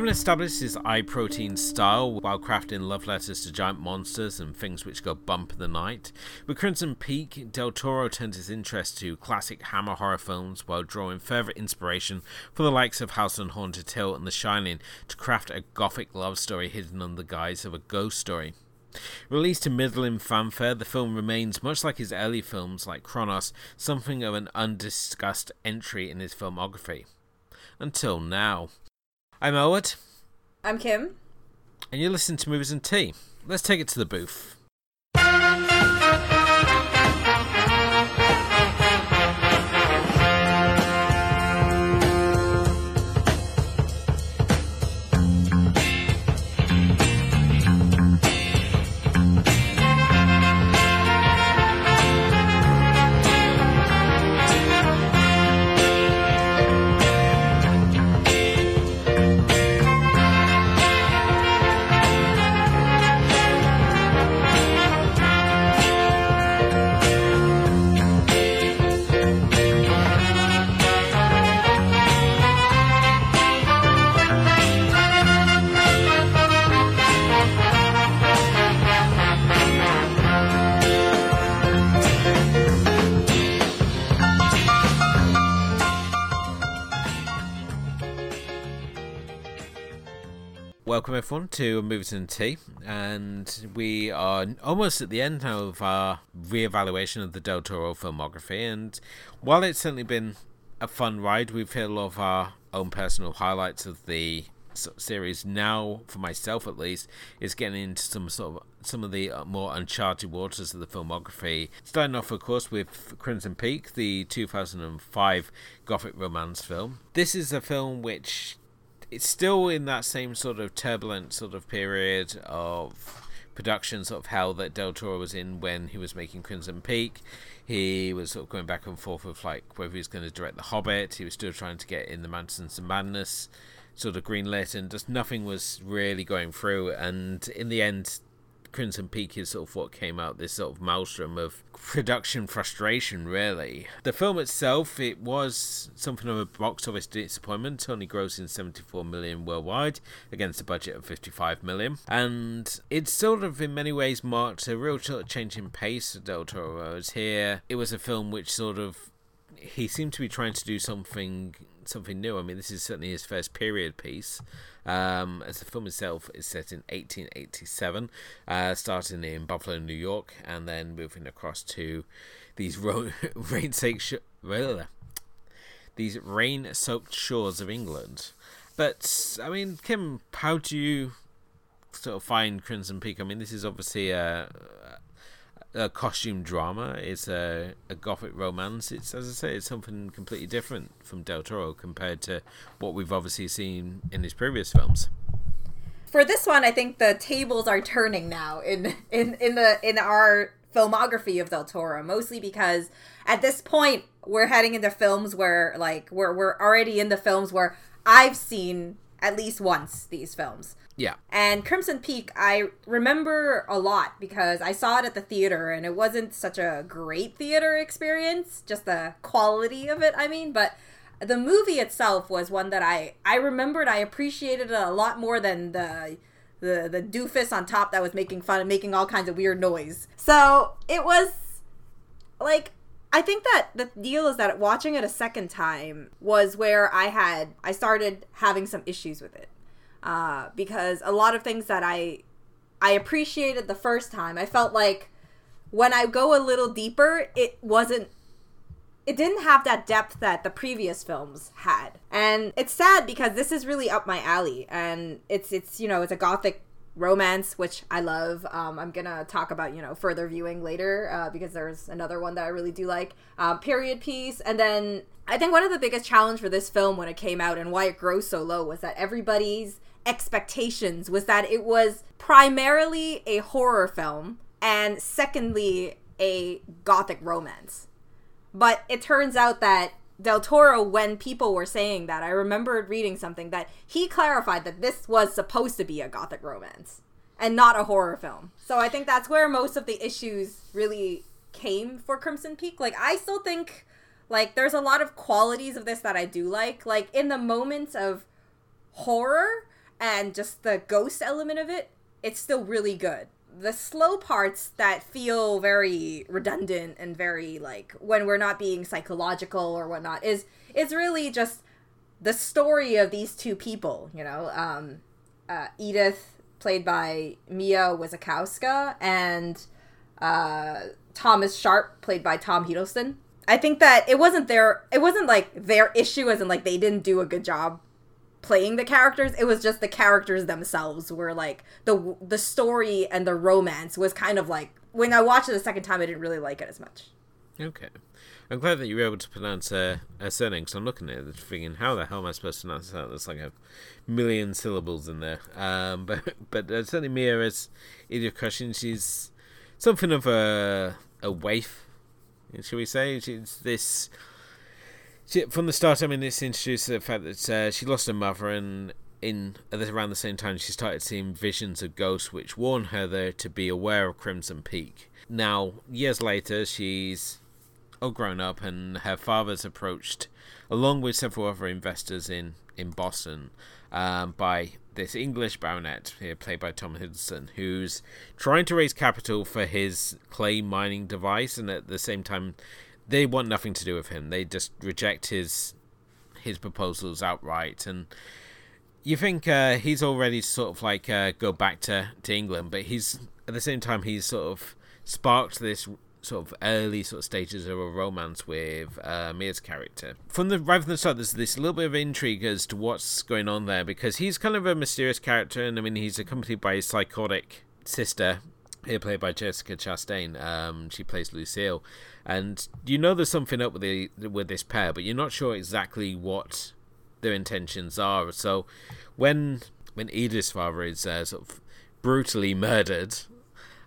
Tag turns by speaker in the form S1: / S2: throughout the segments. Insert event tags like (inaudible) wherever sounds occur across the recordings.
S1: Having established his eye protein style while crafting love letters to giant monsters and things which go bump in the night, with Crimson Peak, Del Toro turned his interest to classic Hammer horror films while drawing further inspiration from the likes of House on Haunted Hill and The Shining to craft a gothic love story hidden under the guise of a ghost story. Released to middling fanfare, the film remains, much like his early films like Cronos, something of an undiscussed entry in his filmography. Until now. I'm Elwood.
S2: I'm Kim.
S1: And you listen to Movies and Tea. Let's take it to the booth. Everyone to Movies and Tea, and we are almost at the end now of our re-evaluation of the Del Toro filmography. And while it's certainly been a fun ride, we've hit a lot of our own personal highlights of the series. Now, for myself at least, is getting into some sort of some of the uh, more uncharted waters of the filmography. Starting off, of course, with Crimson Peak, the 2005 gothic romance film. This is a film which it's still in that same sort of turbulent sort of period of production sort of hell that Del Toro was in when he was making Crimson Peak. He was sort of going back and forth with like whether he was going to direct The Hobbit. He was still trying to get in the Mountains of Madness sort of greenlit, and just nothing was really going through. And in the end, Crimson Peak is sort of what came out this sort of maelstrom of production frustration, really. The film itself, it was something of a box office disappointment, only grossing 74 million worldwide against a budget of 55 million. And it sort of, in many ways, marked a real sort of change in pace for Del Toro's here. It was a film which sort of he seemed to be trying to do something something new. I mean, this is certainly his first period piece. Um, as the film itself is set in 1887, uh, starting in Buffalo, New York, and then moving across to these (laughs) ro- rain-soaked sh- these rain-soaked shores of England. But I mean, Kim, how do you sort of find Crimson Peak? I mean, this is obviously a, a costume drama. It's a, a gothic romance. It's as I say, it's something completely different from Del Toro compared to what we've obviously seen in his previous films.
S2: For this one, I think the tables are turning now in in in the in our filmography of Del Toro, mostly because at this point we're heading into films where like we're we're already in the films where I've seen at least once these films.
S1: Yeah.
S2: And Crimson Peak, I remember a lot because I saw it at the theater and it wasn't such a great theater experience, just the quality of it, I mean, but the movie itself was one that I I remembered I appreciated a lot more than the the the doofus on top that was making fun and making all kinds of weird noise. So, it was like I think that the deal is that watching it a second time was where I had I started having some issues with it uh, because a lot of things that I I appreciated the first time, I felt like when I go a little deeper, it wasn't it didn't have that depth that the previous films had. And it's sad because this is really up my alley and it's it's you know, it's a gothic romance which I love. Um, I'm going to talk about, you know, further viewing later uh, because there's another one that I really do like. Um, period piece and then I think one of the biggest challenge for this film when it came out and why it grows so low was that everybody's expectations was that it was primarily a horror film and secondly a gothic romance. But it turns out that Del Toro, when people were saying that, I remembered reading something that he clarified that this was supposed to be a gothic romance and not a horror film. So I think that's where most of the issues really came for Crimson Peak. Like, I still think, like, there's a lot of qualities of this that I do like. Like, in the moments of horror, and just the ghost element of it, it's still really good. The slow parts that feel very redundant and very like when we're not being psychological or whatnot is is really just the story of these two people. You know, um, uh, Edith played by Mia Wasikowska and uh, Thomas Sharp, played by Tom Hiddleston. I think that it wasn't their it wasn't like their issue as in like they didn't do a good job playing the characters. It was just the characters themselves were like the the story and the romance was kind of like when I watched it the second time I didn't really like it as much.
S1: Okay. I'm glad that you were able to pronounce a surname because I'm looking at it thinking, how the hell am I supposed to pronounce that? There's like a million syllables in there. Um, (laughs) but but uh, certainly Mia as Edith Cushing, she's something of a a waif, shall we say? She's this. From the start, I mean, it's introduced the fact that uh, she lost her mother, and in around the same time, she started seeing visions of ghosts, which warn her there to be aware of Crimson Peak. Now, years later, she's all grown up, and her father's approached, along with several other investors in in Boston, um, by this English baronet here, played by Tom Hiddleston, who's trying to raise capital for his clay mining device, and at the same time, they want nothing to do with him. They just reject his his proposals outright, and you think uh, he's already sort of like uh, go back to, to England, but he's at the same time he's sort of sparked this sort of early sort of stages of a romance with uh, Mia's character. From the right from the start, there's this little bit of intrigue as to what's going on there because he's kind of a mysterious character, and I mean he's accompanied by his psychotic sister. Here played by Jessica Chastain, um, she plays Lucille, and you know there's something up with the with this pair, but you're not sure exactly what their intentions are. So when when Edith's father is uh, sort of brutally murdered,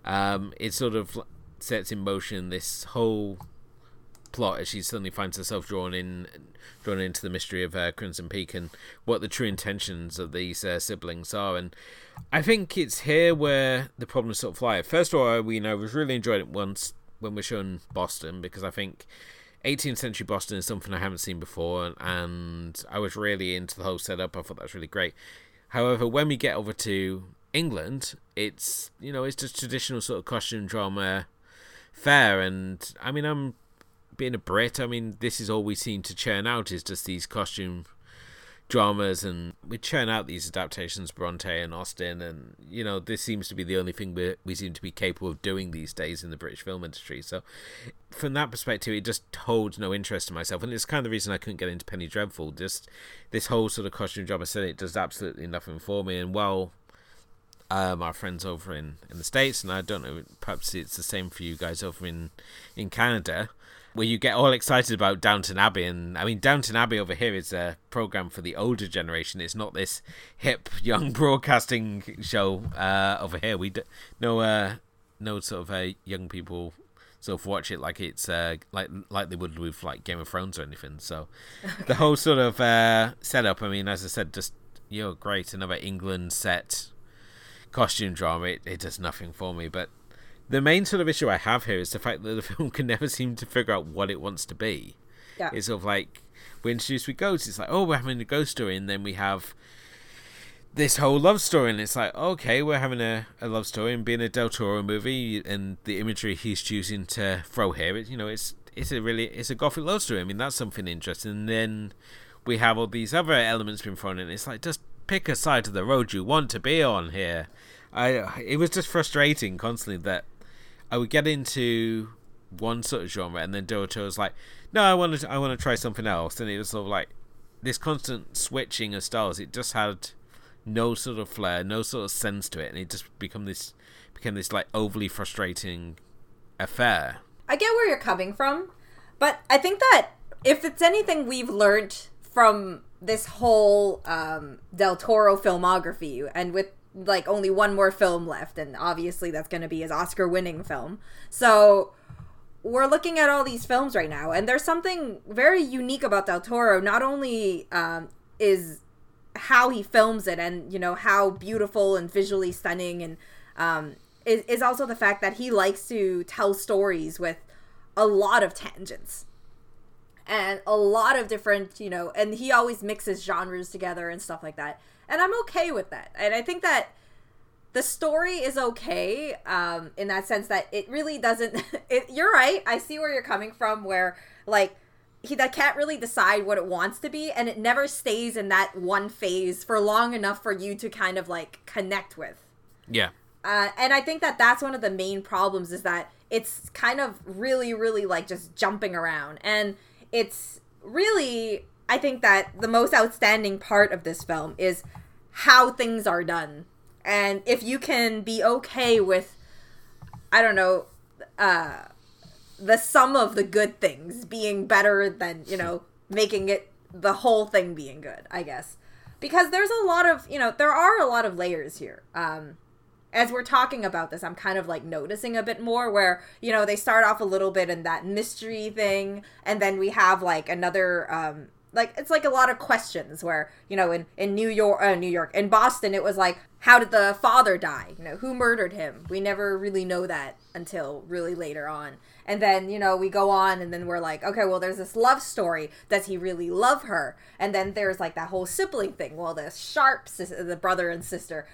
S1: um, it's sort of sets in motion this whole plot as she suddenly finds herself drawn in drawn into the mystery of uh, Crimson Peak and what the true intentions of these uh, siblings are and I think it's here where the problems sort of fly. First of all, we know we've really enjoyed it once when we're shown Boston because I think 18th century Boston is something I haven't seen before and I was really into the whole setup. I thought that was really great. However, when we get over to England, it's you know it's just traditional sort of costume drama fair. And I mean, I'm being a Brit. I mean, this is all we seem to churn out is just these costume dramas, and we churn out these adaptations, Bronte and Austen, and you know, this seems to be the only thing we we seem to be capable of doing these days in the British film industry. So, from that perspective, it just holds no interest in myself, and it's kind of the reason I couldn't get into Penny Dreadful. Just this whole sort of costume drama set, it does absolutely nothing for me, and well um, our friends over in, in the States, and I don't know, perhaps it's the same for you guys over in, in Canada, where you get all excited about Downton Abbey. And I mean, Downton Abbey over here is a program for the older generation. It's not this hip, young (laughs) broadcasting show uh, over here. We do, no, uh, no sort of uh, young people sort of watch it like it's uh, like like they would with like Game of Thrones or anything. So okay. (laughs) the whole sort of uh, setup. I mean, as I said, just you know, great another England set costume drama, it, it does nothing for me. But the main sort of issue I have here is the fact that the (laughs) film can never seem to figure out what it wants to be. Yeah. It's sort of like we're introduced with ghosts. It's like, oh, we're having a ghost story, and then we have this whole love story, and it's like, okay, we're having a, a love story and being a Del Toro movie, and the imagery he's choosing to throw here, it, you know, it's it's a really it's a gothic love story. I mean, that's something interesting. And then we have all these other elements being thrown in. It's like just pick a side of the road you want to be on here. I it was just frustrating constantly that I would get into one sort of genre and then Doto was like, no, I want to I want to try something else, and it was sort of like this constant switching of styles. It just had no sort of flair, no sort of sense to it, and it just become this became this like overly frustrating affair.
S2: I get where you're coming from, but I think that if it's anything we've learned from this whole um, Del Toro filmography, and with like only one more film left, and obviously that's going to be his Oscar-winning film. So we're looking at all these films right now, and there's something very unique about Del Toro. Not only um, is how he films it, and you know how beautiful and visually stunning, and um, is, is also the fact that he likes to tell stories with a lot of tangents and a lot of different, you know, and he always mixes genres together and stuff like that. And I'm okay with that. And I think that the story is okay um, in that sense that it really doesn't. (laughs) It, you're right. I see where you're coming from. Where like he that can't really decide what it wants to be, and it never stays in that one phase for long enough for you to kind of like connect with.
S1: Yeah.
S2: Uh, and I think that that's one of the main problems is that it's kind of really, really like just jumping around. And it's really, I think that the most outstanding part of this film is how things are done. And if you can be okay with, I don't know, uh, the sum of the good things being better than, you know, making it the whole thing being good, I guess. Because there's a lot of, you know, there are a lot of layers here. Um, as we're talking about this, I'm kind of like noticing a bit more where, you know, they start off a little bit in that mystery thing, and then we have like another, um, like it's like a lot of questions where, you know, in, in New York, uh, New York, in Boston, it was like, how did the father die? You know, who murdered him? We never really know that until really later on. And then, you know, we go on and then we're like, okay, well, there's this love story. Does he really love her? And then there's like that whole sibling thing. Well, the Sharps, the brother and sister,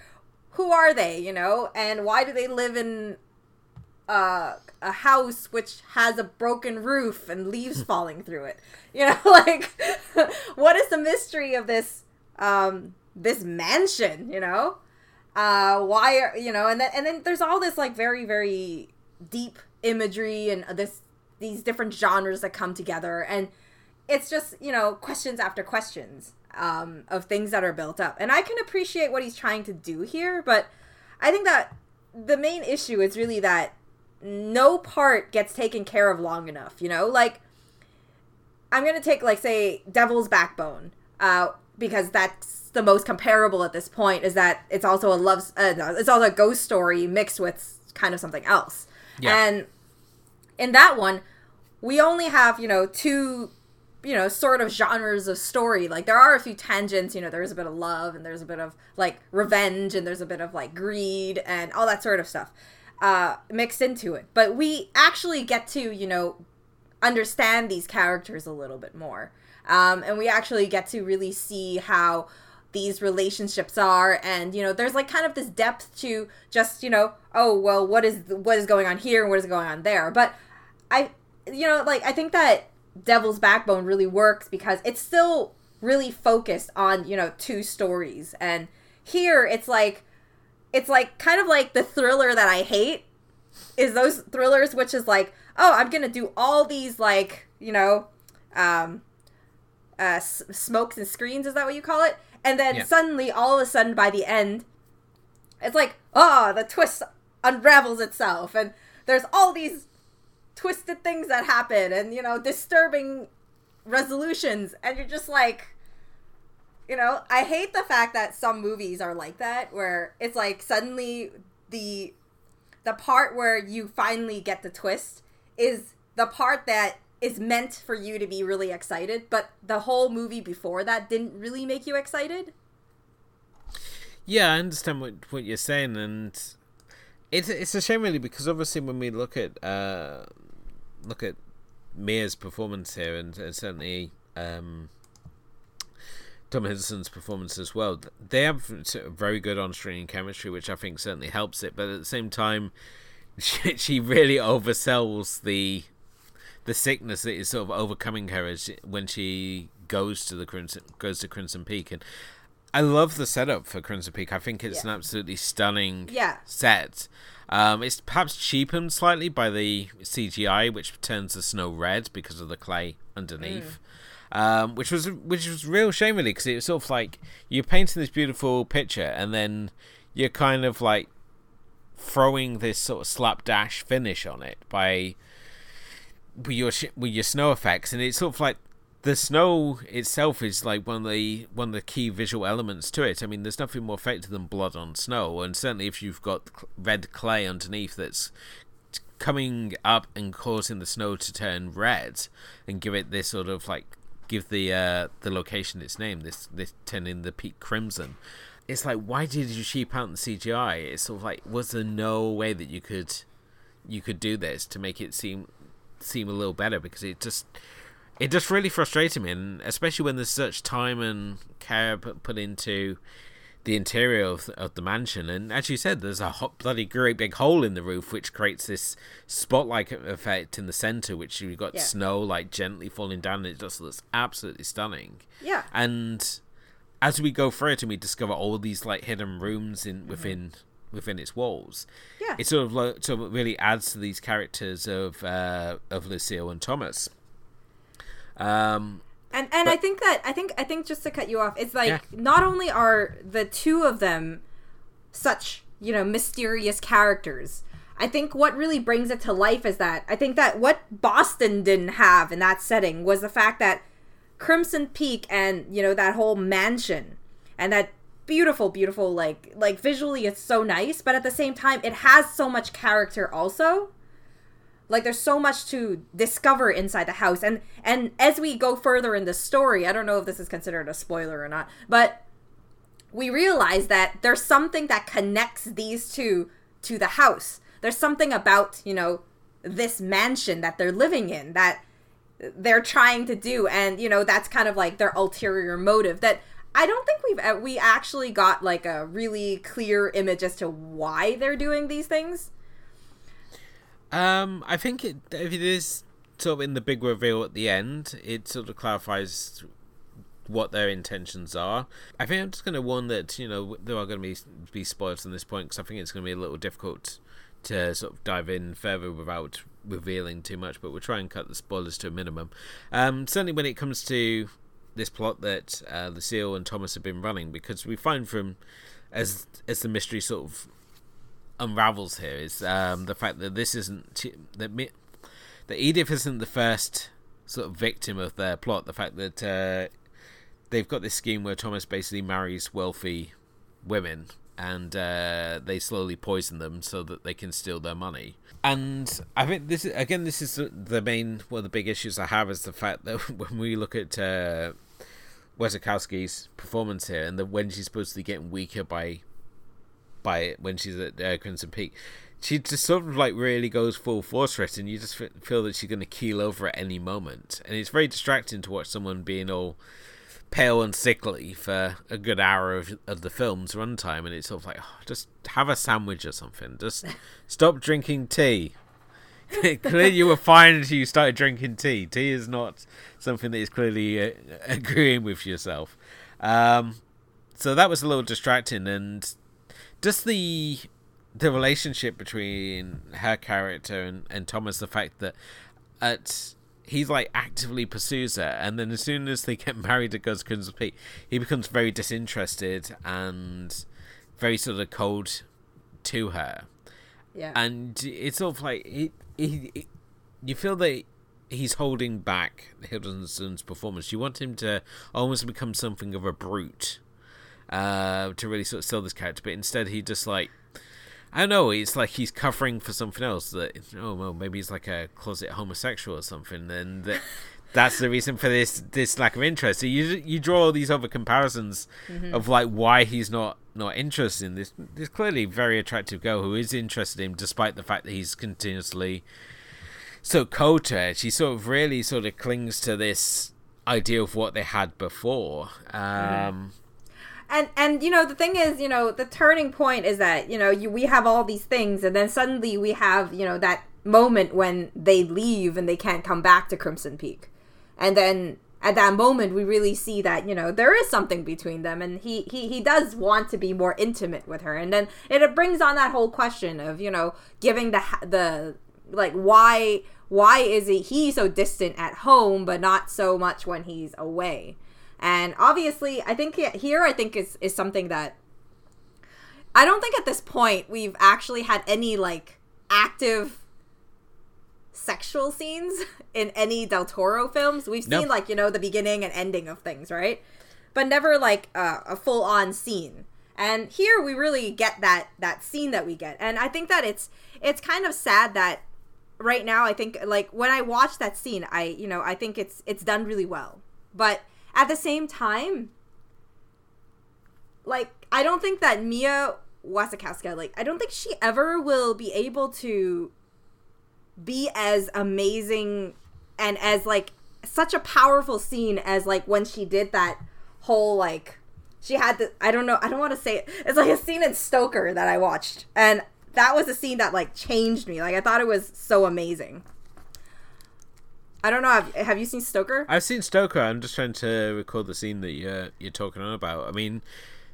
S2: who are they, you know, and why do they live in uh, a house which has a broken roof and leaves falling through it? (laughs) You know, (laughs) like what is the mystery of this um, this mansion? You know, uh, why are you know, and then and then there's all this like very very deep imagery and this these different genres that come together and it's just you know questions after questions um, of things that are built up. And I can appreciate what he's trying to do here, but I think that the main issue is really that no part gets taken care of long enough, you know? Like, I'm going to take, like, say, Devil's Backbone, uh, because that's the most comparable at this point, is that it's also a love, uh, it's also a ghost story mixed with kind of something else. Yeah. And in that one, we only have, you know, two you know sort of genres of story like there are a few tangents you know there's a bit of love and there's a bit of like revenge and there's a bit of like greed and all that sort of stuff uh mixed into it. But we actually get to you know understand these characters a little bit more. Um and we actually get to really see how these relationships are. And you know there's like kind of this depth to just you know oh well what is what is going on here and what is going on there. But i you know like i think that Devil's Backbone really works because it's still really focused on, you know, two stories. And here it's like it's like kind of like the thriller that I hate is those thrillers which is like, oh, I'm going to do all these like, you know, um uh s- smokes and screens is that what you call it? And then yeah. suddenly all of a sudden by the end it's like, oh, the twist unravels itself and there's all these twisted things that happen and you know disturbing resolutions and you're just like you know i hate the fact that some movies are like that where it's like suddenly the the part where you finally get the twist is the part that is meant for you to be really excited but the whole movie before that didn't really make you excited.
S1: Yeah i understand what what you're saying and it's it's a shame really because obviously when we look at uh look at Mia's performance here, and, and certainly um, Tom Hiddleston's performance as well. They have very good on-screen chemistry, which I think certainly helps it. But at the same time, (laughs) she, she really oversells the the sickness that is sort of overcoming her as she, when she goes to the Crimson goes to Crimson Peak, and I love the setup for Crimson Peak. I think it's yeah. an absolutely stunning
S2: yeah.
S1: set. Um, it's perhaps cheapened slightly by the CGI, which turns the snow red because of the clay underneath. Mm. Um, which was which was real shame really because it was sort of like you're painting this beautiful picture and then you're kind of like throwing this sort of slapdash finish on it by with your with your snow effects and it's sort of like the snow itself is like one of the one of the key visual elements to it. I mean, there's nothing more effective than blood on snow, and certainly if you've got red clay underneath that's coming up and causing the snow to turn red and give it this sort of like give the uh, the location its name, this this turning the peak crimson. It's like why did you cheap out the CGI? It's sort of like was there no way that you could you could do this to make it seem seem a little better because it just it just really frustrated me, and especially when there's such time and care put, put into the interior of, of the mansion. And as you said, there's a hot, bloody great big hole in the roof, which creates this spotlight effect in the center, which you've got yeah. snow like gently falling down. And it just looks absolutely stunning.
S2: Yeah.
S1: And as we go through it and we discover all these like hidden rooms in mm-hmm. within within its walls.
S2: Yeah.
S1: It sort of like, sort of really adds to these characters of uh, of Lucille and Thomas. Um,
S2: and and but, I think that I think I think just to cut you off, it's like yeah. not only are the two of them such you know mysterious characters. I think what really brings it to life is that I think that what Boston didn't have in that setting was the fact that Crimson Peak and you know that whole mansion and that beautiful beautiful like like visually it's so nice but at the same time it has so much character also like there's so much to discover inside the house. And and as we go further in the story i don't know if this is considered a spoiler or not but we realize that there's something that connects these two to the house. There's something about you know this mansion that they're living in that they're trying to do. And you know that's kind of like their ulterior motive that I don't think we've uh, we actually got like a really clear image as to why they're doing these things.
S1: Um, I think it, if it is sort of in the big reveal at the end, it sort of clarifies what their intentions are. I think I'm just going to warn that you know there are going to be be spoilers on this point because I think it's going to be a little difficult to sort of dive in further without revealing too much. But we'll try and cut the spoilers to a minimum. Um, certainly when it comes to this plot that uh, Lucille and Thomas have been running, because we find from as as the mystery sort of unravels here is um, the fact that this isn't that that Edith isn't the first sort of victim of their plot. The fact that uh, they've got this scheme where Thomas basically marries wealthy women and uh, they slowly poison them so that they can steal their money. And I think this is again, this is the main one of the big issues I have is the fact that (laughs) when we look at uh, Wasikowska's performance here, and that when she's supposed to be getting weaker by by it when she's at uh, Crimson Peak. She just sort of like really goes full force for it, and you just feel that she's going to keel over at any moment. And it's very distracting to watch someone being all pale and sickly for a good hour of, of the film's runtime, and it's sort of like, oh, just have a sandwich or something. Just (laughs) stop drinking tea. (laughs) clearly, you were fine until you started drinking tea. Tea is not something that is clearly uh, agreeing with yourself. Um, so that was a little distracting, and just the the relationship between her character and, and Thomas, the fact that at he's like actively pursues her, and then as soon as they get (laughs) married at goes Crimson Peak, he becomes very disinterested and very sort of cold to her.
S2: Yeah,
S1: and it's sort of like he, he, he you feel that he's holding back Hiddleston's performance. You want him to almost become something of a brute uh, to really sort of sell this character, but instead he just like I don't know. It's like he's covering for something else. That oh well, maybe he's like a closet homosexual or something, and that, (laughs) that's the reason for this this lack of interest. So you you draw all these other comparisons mm-hmm. of like why he's not not interested in this. This clearly very attractive girl who is interested in him, despite the fact that he's continuously so cold to her. She sort of really sort of clings to this idea of what they had before. Mm-hmm. Um, mm-hmm
S2: and and you know the thing is you know the turning point is that you know you, we have all these things and then suddenly we have you know that moment when they leave and they can't come back to crimson peak. And then at that moment we really see that you know there is something between them and he he, he does want to be more intimate with her. And then it, brings on that whole question of you know giving the the like why why is he he so distant at home but not so much when he's away and obviously, I think here, I think is is something that I don't think at this point we've actually had any like active sexual scenes (laughs) in any Del Toro films. We've seen like you know the beginning and ending of things, right? But never like uh, a full on scene. And here we really get that that scene that we get, and I think that it's it's kind of sad that right now I think like when I watch that scene, I you know I think it's it's done really well, but at the same time, like I don't think that Mia Wasikowska, like I don't think she ever will be able to be as amazing and as like such a powerful scene as like when she did that whole like she had the I don't know I don't want to say it. It's like a scene in Stoker that I watched, and that was a scene that like changed me. Like I thought it was so amazing. I don't know. Have, have you seen Stoker?
S1: I've seen Stoker. I'm just trying to recall the scene that you're you're talking on about. I mean,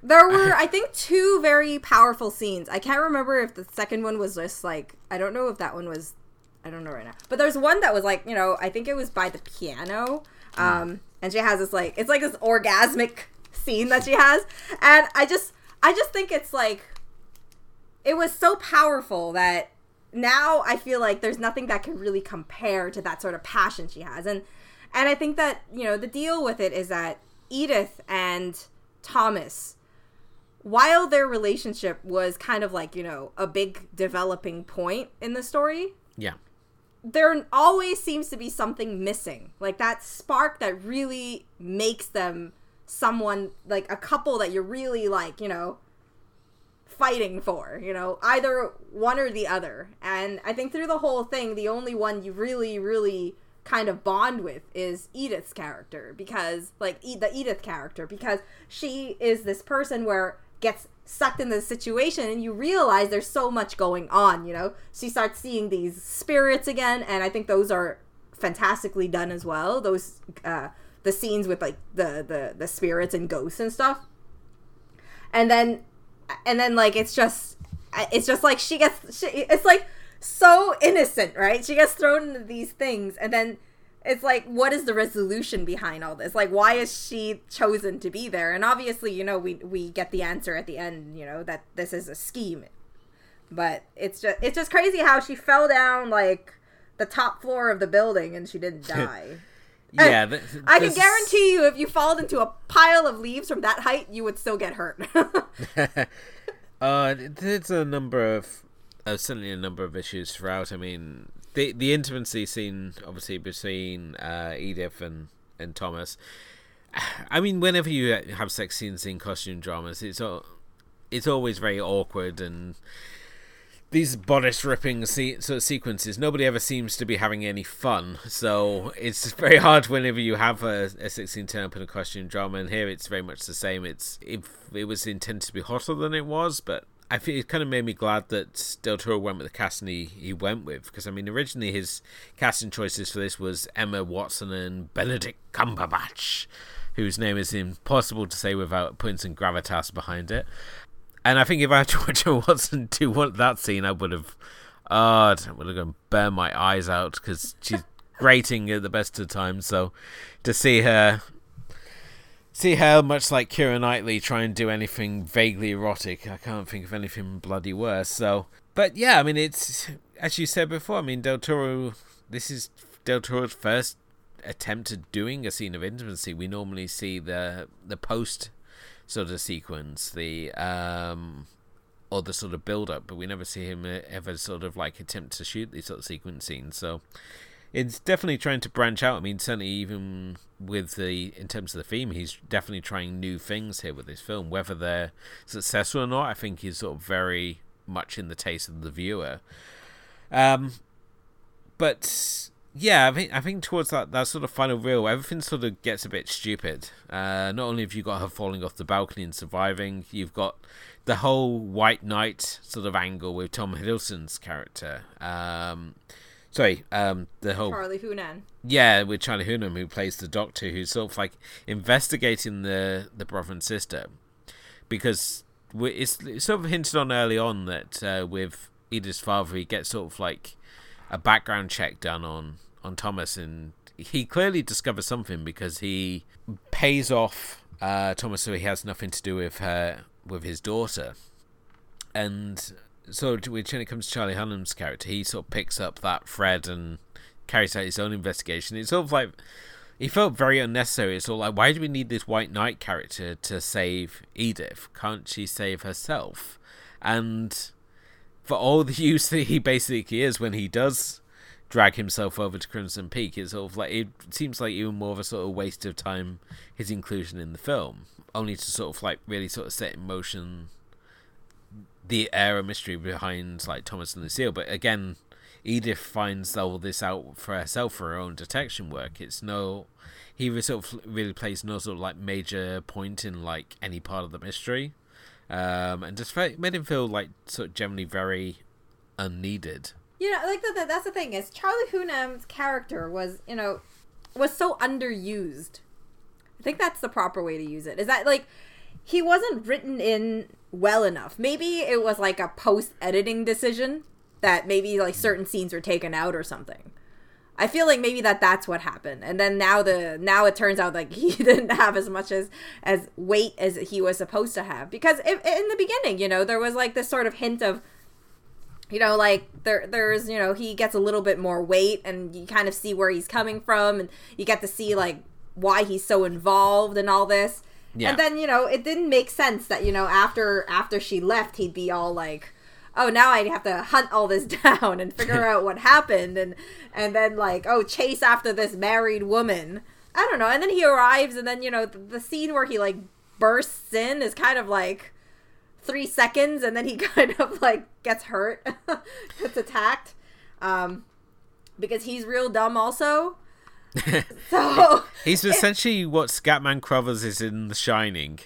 S2: there were I think two very powerful scenes. I can't remember if the second one was just like I don't know if that one was I don't know right now. But there's one that was like, you know, I think it was by the piano. Um and she has this like it's like this orgasmic scene that she has. And I just I just think it's like it was so powerful that now I feel like there's nothing that can really compare to that sort of passion she has. And and I think that, you know, the deal with it is that Edith and Thomas while their relationship was kind of like, you know, a big developing point in the story.
S1: Yeah.
S2: There always seems to be something missing. Like that spark that really makes them someone like a couple that you're really like, you know, fighting for, you know, either one or the other. And I think through the whole thing, the only one you really, really kind of bond with is Edith's character because, like, e- the Edith character, because she is this person where gets sucked in the situation and you realize there's so much going on, you know? She starts seeing these spirits again, and I think those are fantastically done as well. Those, uh, the scenes with like the the the spirits and ghosts and stuff and then and then like it's just it's just like she gets she, it's like so innocent right? She gets thrown into these things and then it's like what is the resolution behind all this? Like why is she chosen to be there? And obviously you know we we get the answer at the end you know that this is a scheme. But it's just it's just crazy how she fell down like the top floor of the building and she didn't (laughs) die
S1: yeah, th-
S2: I can guarantee you, if you fall into a pile of leaves from that height, you would still get hurt. (laughs) (laughs)
S1: uh, there's a number of, uh, certainly a number of issues throughout. I mean, the the intimacy scene, obviously between uh, Edith and and Thomas. (sighs) I mean, whenever you have sex scenes in costume dramas, it's all, it's always very awkward and these bodice ripping se- sort of sequences, nobody ever seems to be having any fun. So it's (laughs) very hard whenever you have a, a 16 turn up in a costume drama. And here it's very much the same. It's if it was intended to be hotter than it was, but I think it kind of made me glad that Del Toro went with the casting he, he went with because I mean originally his casting choices for this was Emma Watson and Benedict Cumberbatch, whose name is impossible to say without putting some gravitas behind it. And I think if I had to (laughs) watch Emma Watson do one, that scene, I would have, uh, I would have gone burn my eyes out because she's grating at the best of times. So to see her, see her much like Keira Knightley try and do anything vaguely erotic, I can't think of anything bloody worse. So, but yeah, I mean, it's as you said before. I mean, Del Toro. This is Del Toro's first attempt at doing a scene of intimacy. We normally see the the post sort of sequence, the um, or the sort of build up, but we never see him uh, ever sort of like attempt to shoot these sort of sequence scenes. So it's definitely trying to branch out. I mean, certainly even with the in terms of the theme, he's definitely trying new things here with this film. Whether they're successful or not, I think he's sort of very much in the taste of the viewer. Um, but yeah, I think I think towards that, that sort of final reel, everything sort of gets a bit stupid. Uh, not only have you got her falling off the balcony and surviving, you've got the whole White Knight sort of angle with Tom Hiddleston's character. Um, sorry, um, the whole
S2: Charlie Hunnam.
S1: Yeah, with Charlie Hunnam, who plays the Doctor, who's sort of like investigating the the brother and sister, because it's, it's sort of hinted on early on that uh, with Edith's father, he gets sort of like a background check done on on Thomas, and he clearly discovers something because he pays off uh, Thomas so he has nothing to do with her with his daughter, and so when it comes to Charlie Hunnam's character, he sort of picks up that thread and carries out his own investigation. It's sort of like he felt very unnecessary. It's all like, why do we need this White Knight character to save Edith? Can't she save herself? And for all the (laughs) use that he basically is when he does drag himself over to Crimson Peak. It's sort of like it seems like even more of a sort of waste of time his inclusion in the film, only to sort of like really sort of set in motion the of mystery behind like Thomas and Lucille. But again, Edith finds all this out for herself for her own detection work. It's no, he sort of really plays no sort of like major point in like any part of the mystery, um, and just made him feel like sort of generally very unneeded.
S2: You know, like the, that's the thing is Charlie Hunnam's character was you know was so underused. I think that's the proper way to use it. Is that like he wasn't written in well enough. Maybe it was like a post editing decision that maybe like certain scenes were taken out or something. I feel like maybe that that's what happened. And then now the now it turns out like (laughs) he didn't have as much as as weight as he was supposed to have because if, in the beginning, you know, there was like this sort of hint of you know like there there's you know he gets a little bit more weight and you kind of see where he's coming from and you get to see like why he's so involved and all this. Yeah. and then you know it didn't make sense that you know after after she left he'd be all like oh now i have to hunt all this (laughs) down and figure (laughs) out what happened. And and then like oh chase after this married woman. I don't know. And then he arrives and then you know the, the scene where he like bursts in is kind of like three seconds and then he (laughs) kind of like gets hurt, (laughs) gets attacked, um, because he's real dumb also. (laughs)
S1: so he's essentially what Scatman Crothers is in The Shining.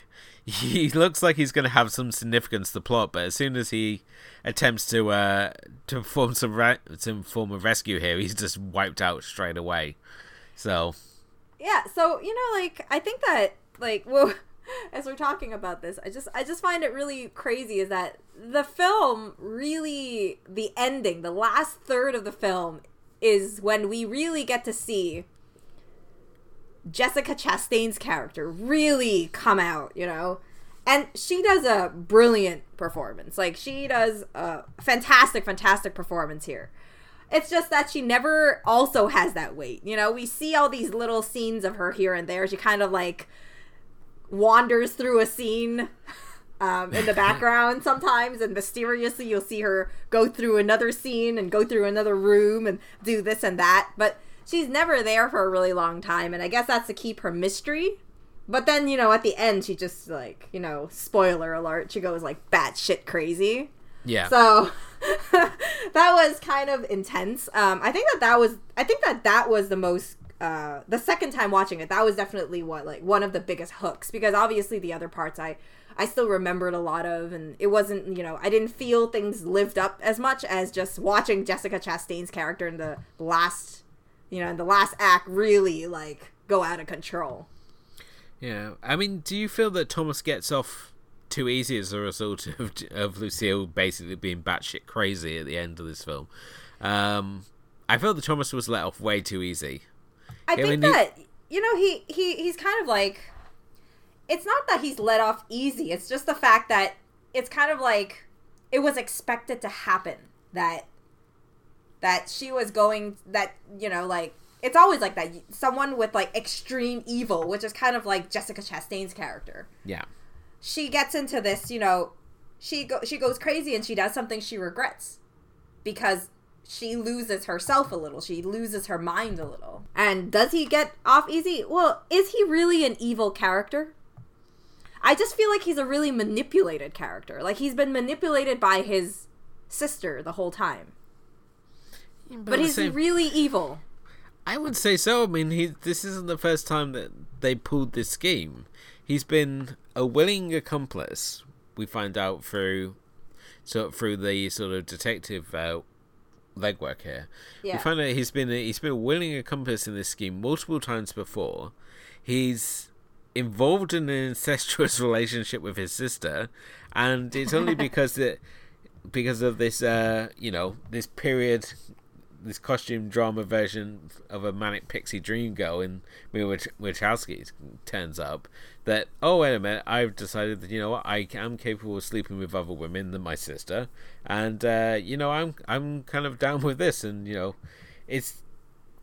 S1: He looks like he's going to have some significance to the plot, but as soon as he attempts to uh, to perform some re- some form of rescue here, he's just wiped out straight away. So
S2: yeah, so you know, like I think that like well (laughs) as we're talking about this, I just I just find it really crazy is that the film really the ending, the last third of the film is when we really get to see Jessica Chastain's character really come out, you know? And she does a brilliant performance. Like she does a fantastic fantastic performance here. It's just that she never also has that weight. You know, we see all these little scenes of her here and there. She kind of like wanders through a scene um, in the background (laughs) sometimes, and mysteriously you'll see her go through another scene and go through another room and do this and that. But she's never there for a really long time, and I guess that's to keep her mystery. But then, you know, at the end, she just like, you know, spoiler alert, she goes like batshit crazy.
S1: Yeah.
S2: So (laughs) that was kind of intense. Um, I think that that was, I think that that was the most uh, the second time watching it, that was definitely what like one of the biggest hooks because obviously the other parts I I still remembered a lot of, and it wasn't you know I didn't feel things lived up as much as just watching Jessica Chastain's character in the last you know in the last act really like go out of control.
S1: Yeah, I mean, do you feel that Thomas gets off too easy as a result of of Lucille basically being batshit crazy at the end of this film? Um, I felt that Thomas was let off way too easy.
S2: I yeah, think that he... you know he he he's kind of like it's not that he's let off easy. It's just the fact that it's kind of like it was expected to happen that that she was going that you know like it's always like that someone with like extreme evil which is kind of like jessica chastain's character
S1: yeah
S2: she gets into this you know she go she goes crazy and she does something she regrets because she loses herself a little. She loses her mind a little. And does he get off easy? Well, is he really an evil character? I just feel like he's a really manipulated character. Like he's been manipulated by his sister the whole time. But, but he's same... really evil.
S1: I would say so. I mean, he this isn't the first time that they pulled this scheme. He's been a willing accomplice. We find out through so through the sort of detective uh, legwork here. Yeah. We find out he's been a, he's been a willing accomplice in this scheme multiple times before. He's involved in an incestuous (laughs) relationship with his sister, and it's only (laughs) because that because of this uh you know this period this costume drama version of a manic pixie dream girl in Mia Wachowski turns up that oh wait a minute I've decided that you know what I am capable of sleeping with other women than my sister and uh, you know I'm I'm kind of down with this and you know it's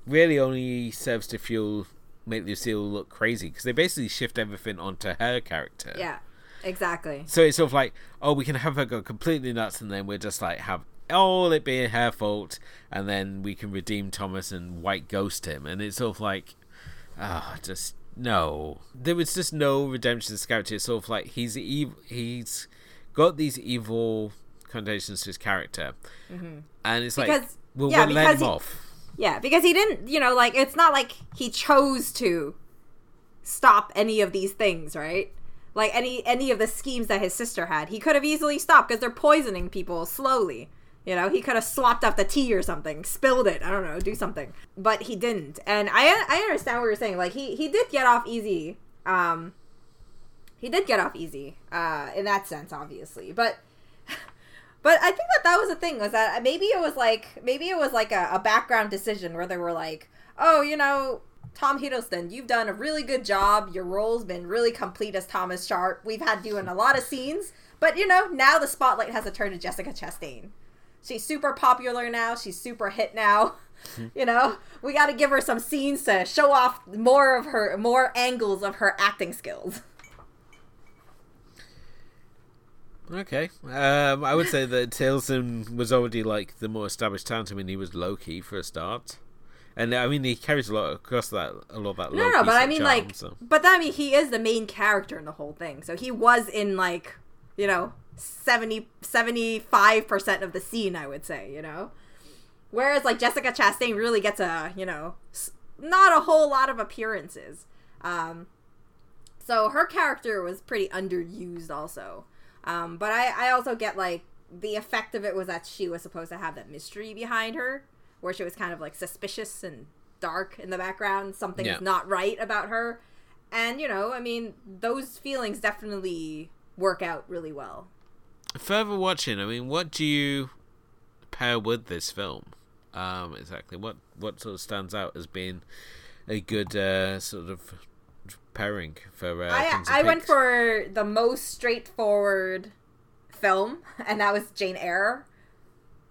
S1: really only serves to fuel make Lucille look crazy because they basically shift everything onto her character.
S2: Yeah exactly.
S1: So it's sort of like oh we can have her go completely nuts and then we're just like have all it being her fault, and then we can redeem Thomas and white ghost him, and it's sort of like, ah, oh, just no. There was just no redemption to this character. It's sort of like he's evil. He's got these evil connotations to his character, mm-hmm. and it's like because We'll,
S2: Yeah,
S1: we'll let
S2: because
S1: him
S2: he-
S1: off.
S2: Yeah, because he didn't, you know, like it's not like he chose to stop any of these things, right? Like any any of the schemes that his sister had, he could have easily stopped because they're poisoning people slowly. You know, he could have swapped up the tea or something, spilled it. I don't know, do something, but he didn't. And I I understand what you're saying. Like he he did get off easy. Um, he did get off easy. Uh, in that sense, obviously, but (laughs) but I think that that was the thing was that maybe it was like maybe it was like a, a background decision where they were like, oh, you know, Tom Hiddleston, you've done a really good job. Your role's been really complete as Thomas Sharpe. We've had you in a lot of scenes, but you know now the spotlight has to turn to Jessica Chastain. She's super popular now. She's super hit now. (laughs) you know, we got to give her some scenes to show off more of her more angles of her acting skills.
S1: Okay. Um, I would say that Hiddleston was already like the more established talent. I mean, he was Loki for a start, and I mean he carries a lot across that a lot of that.
S2: No, no, but I mean,
S1: charm,
S2: like,
S1: so.
S2: but I mean, he is the main character in the whole thing. So he was in like, you know, 70, 75 percent of the scene. I would say, you know, whereas like Jessica Chastain really gets a, you know, not a whole lot of appearances. Um, so her character was pretty underused, also. Um, but I, I also get like the effect of it was that she was supposed to have that mystery behind her, where she was kind of like suspicious and dark in the background. Something's
S1: Yeah.
S2: not right about her, and you know, I mean, those feelings definitely work out really well.
S1: Further watching, I mean, what do you pair with this film? Um, exactly. What what sort of stands out as being a good uh, sort of pairing for? Uh,
S2: I I went for the most straightforward film, and that was Jane Eyre.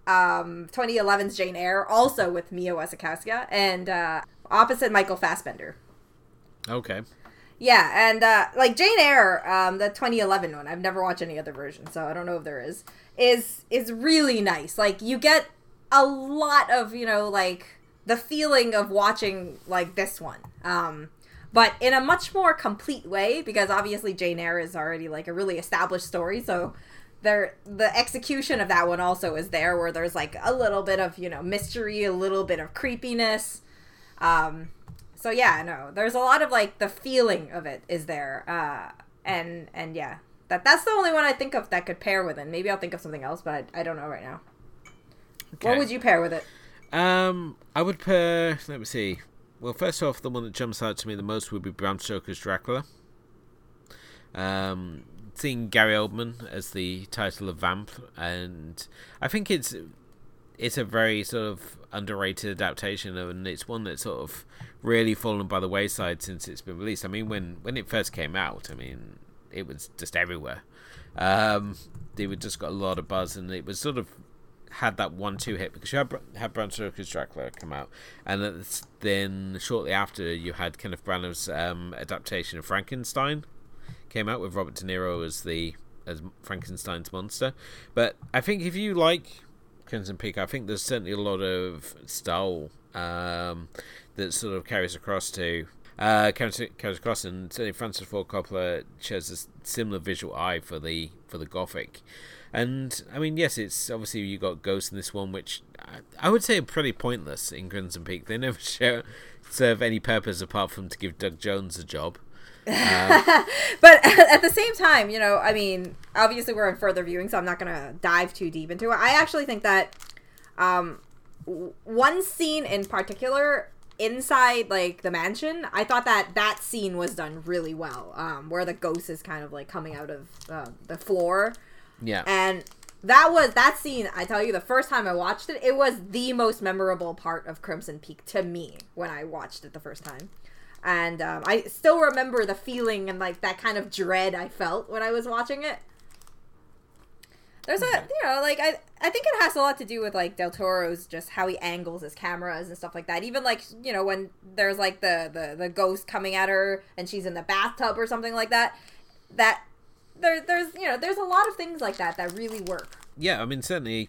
S2: Um, 2011's Jane Eyre, also with Mia Wasikowska, and uh, opposite Michael Fassbender.
S1: Okay.
S2: Yeah, and uh, like Jane Eyre, um, the 2011 one, I've never watched any other version, so I don't know if there is. Is is really nice. Like you get a lot of you know like the feeling of watching like this one, um, but in a much more complete way because obviously Jane Eyre is already like a really established story, so there the execution of that one also is there where there's like a little bit of you know mystery, a little bit of creepiness. Um, so yeah, no, there's a lot of like the feeling of it is there, uh, and and yeah, that that's the only one I think of that could pair with it. Maybe I'll think of something else, but I, I don't know right now.
S1: Okay.
S2: What would you pair with it?
S1: Um, I would pair. Let me see. Well, first off, the one that jumps out to me the most would be Bram Stoker's Dracula. Um, seeing Gary Oldman as the title of Vamp, and I think it's it's a very sort of underrated adaptation, and it's one that's sort of really fallen by the wayside since it's been released. I mean, when when it first came out, I mean, it was just everywhere. Um, they would just got a lot of buzz, and it was sort of had that one-two hit because you had, had Bram Stoker's Dracula come out, and then shortly after you had Kenneth Branagh's um, adaptation of Frankenstein came out with Robert De Niro as the as Frankenstein's monster. But I think if you like Crimson Peak, I think there's certainly a lot of style um, that sort of carries across to uh, carries, carries across, and certainly Francis Ford Coppola shares a similar visual eye for the for the gothic. And I mean, yes, it's obviously you got ghosts in this one, which I, I would say are pretty pointless in Crimson Peak. They never (laughs) show, serve any purpose apart from to give Doug Jones a job. (laughs)
S2: but (laughs) at the same time, you know, I mean, obviously we're in further viewing, so I'm not gonna dive too deep into it. I actually think that um, w- one scene in particular inside like the mansion, I thought that that scene was done really well, um, where the ghost is kind of like coming out of uh, the floor,
S1: Yeah.
S2: and that was that scene. I tell you, the first time I watched it, it was the most memorable part of Crimson Peak to me when I watched it the first time and um, I still remember the feeling and like that kind of dread I felt when I was watching it. There's a you know like I I think it has a lot to do with like Del Toro's just how he angles his cameras and stuff like that. Even like you know when there's like the the the ghost coming at her and she's in the bathtub or something like that. That there there's you know there's a lot of things like that that really work.
S1: yeah, I mean certainly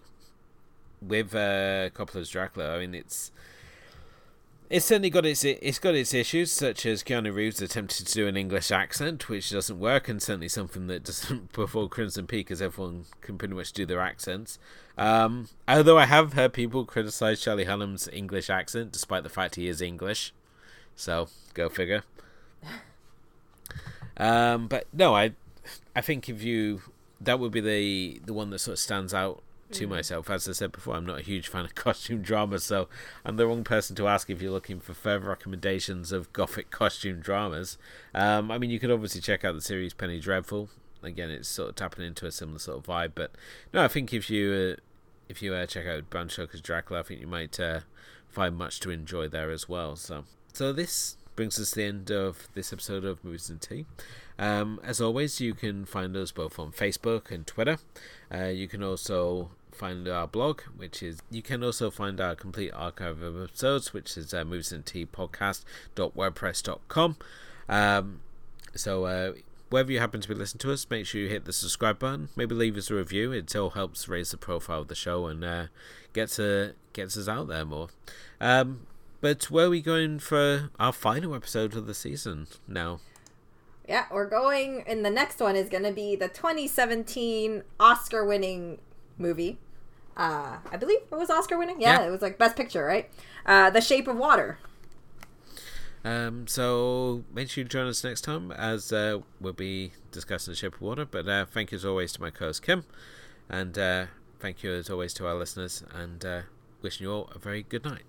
S1: with uh, Coppola's Dracula, I mean it's it's certainly got its it's got its issues, such as Keanu Reeves attempted to do an English accent, which doesn't work, and certainly something that doesn't (laughs) before Crimson Peak, as everyone can pretty much do their accents. Um, although I have heard people criticize Charlie Hunnam's English accent, despite the fact he is English. So go figure. (laughs) Um, but no, I I think if you that would be the the one that sort of stands out to mm. myself. As I said before, I'm not a huge fan of (laughs) costume dramas, so I'm the wrong person to ask if you're looking for further recommendations of gothic costume dramas. Um, I mean, you could obviously check out the series Penny Dreadful. Again, it's sort of tapping into a similar sort of vibe, but no, I think if you uh, if you uh, check out Bram Stoker's Dracula, I think you might uh, find much to enjoy there as well. So, so this brings us to the end of this episode of Movies and Tea. Um, as always, you can find us both on Facebook and Twitter. Uh, you can also find our blog, which is you can also find our complete archive of episodes, which is uh, Movies and Tea podcast.wordpress.com. Um, so uh, wherever you happen to be listening to us, make sure you hit the subscribe button. Maybe leave us a review. It all helps raise the profile of the show and uh, gets uh, gets us out there more. Um, but where are we going for our final episode of the season now?
S2: Yeah, we're going, and the next one is going to be the 2017 Oscar winning movie. Uh, I believe it was Oscar winning. Yeah, yeah, it was like Best Picture, right? Uh, the Shape of Water.
S1: Um, so make sure you join us next time as uh, we'll be discussing The Shape of Water. But uh, thank you as always to my co host Kim, and uh, thank you as always to our listeners, and uh, wishing you all a very good night.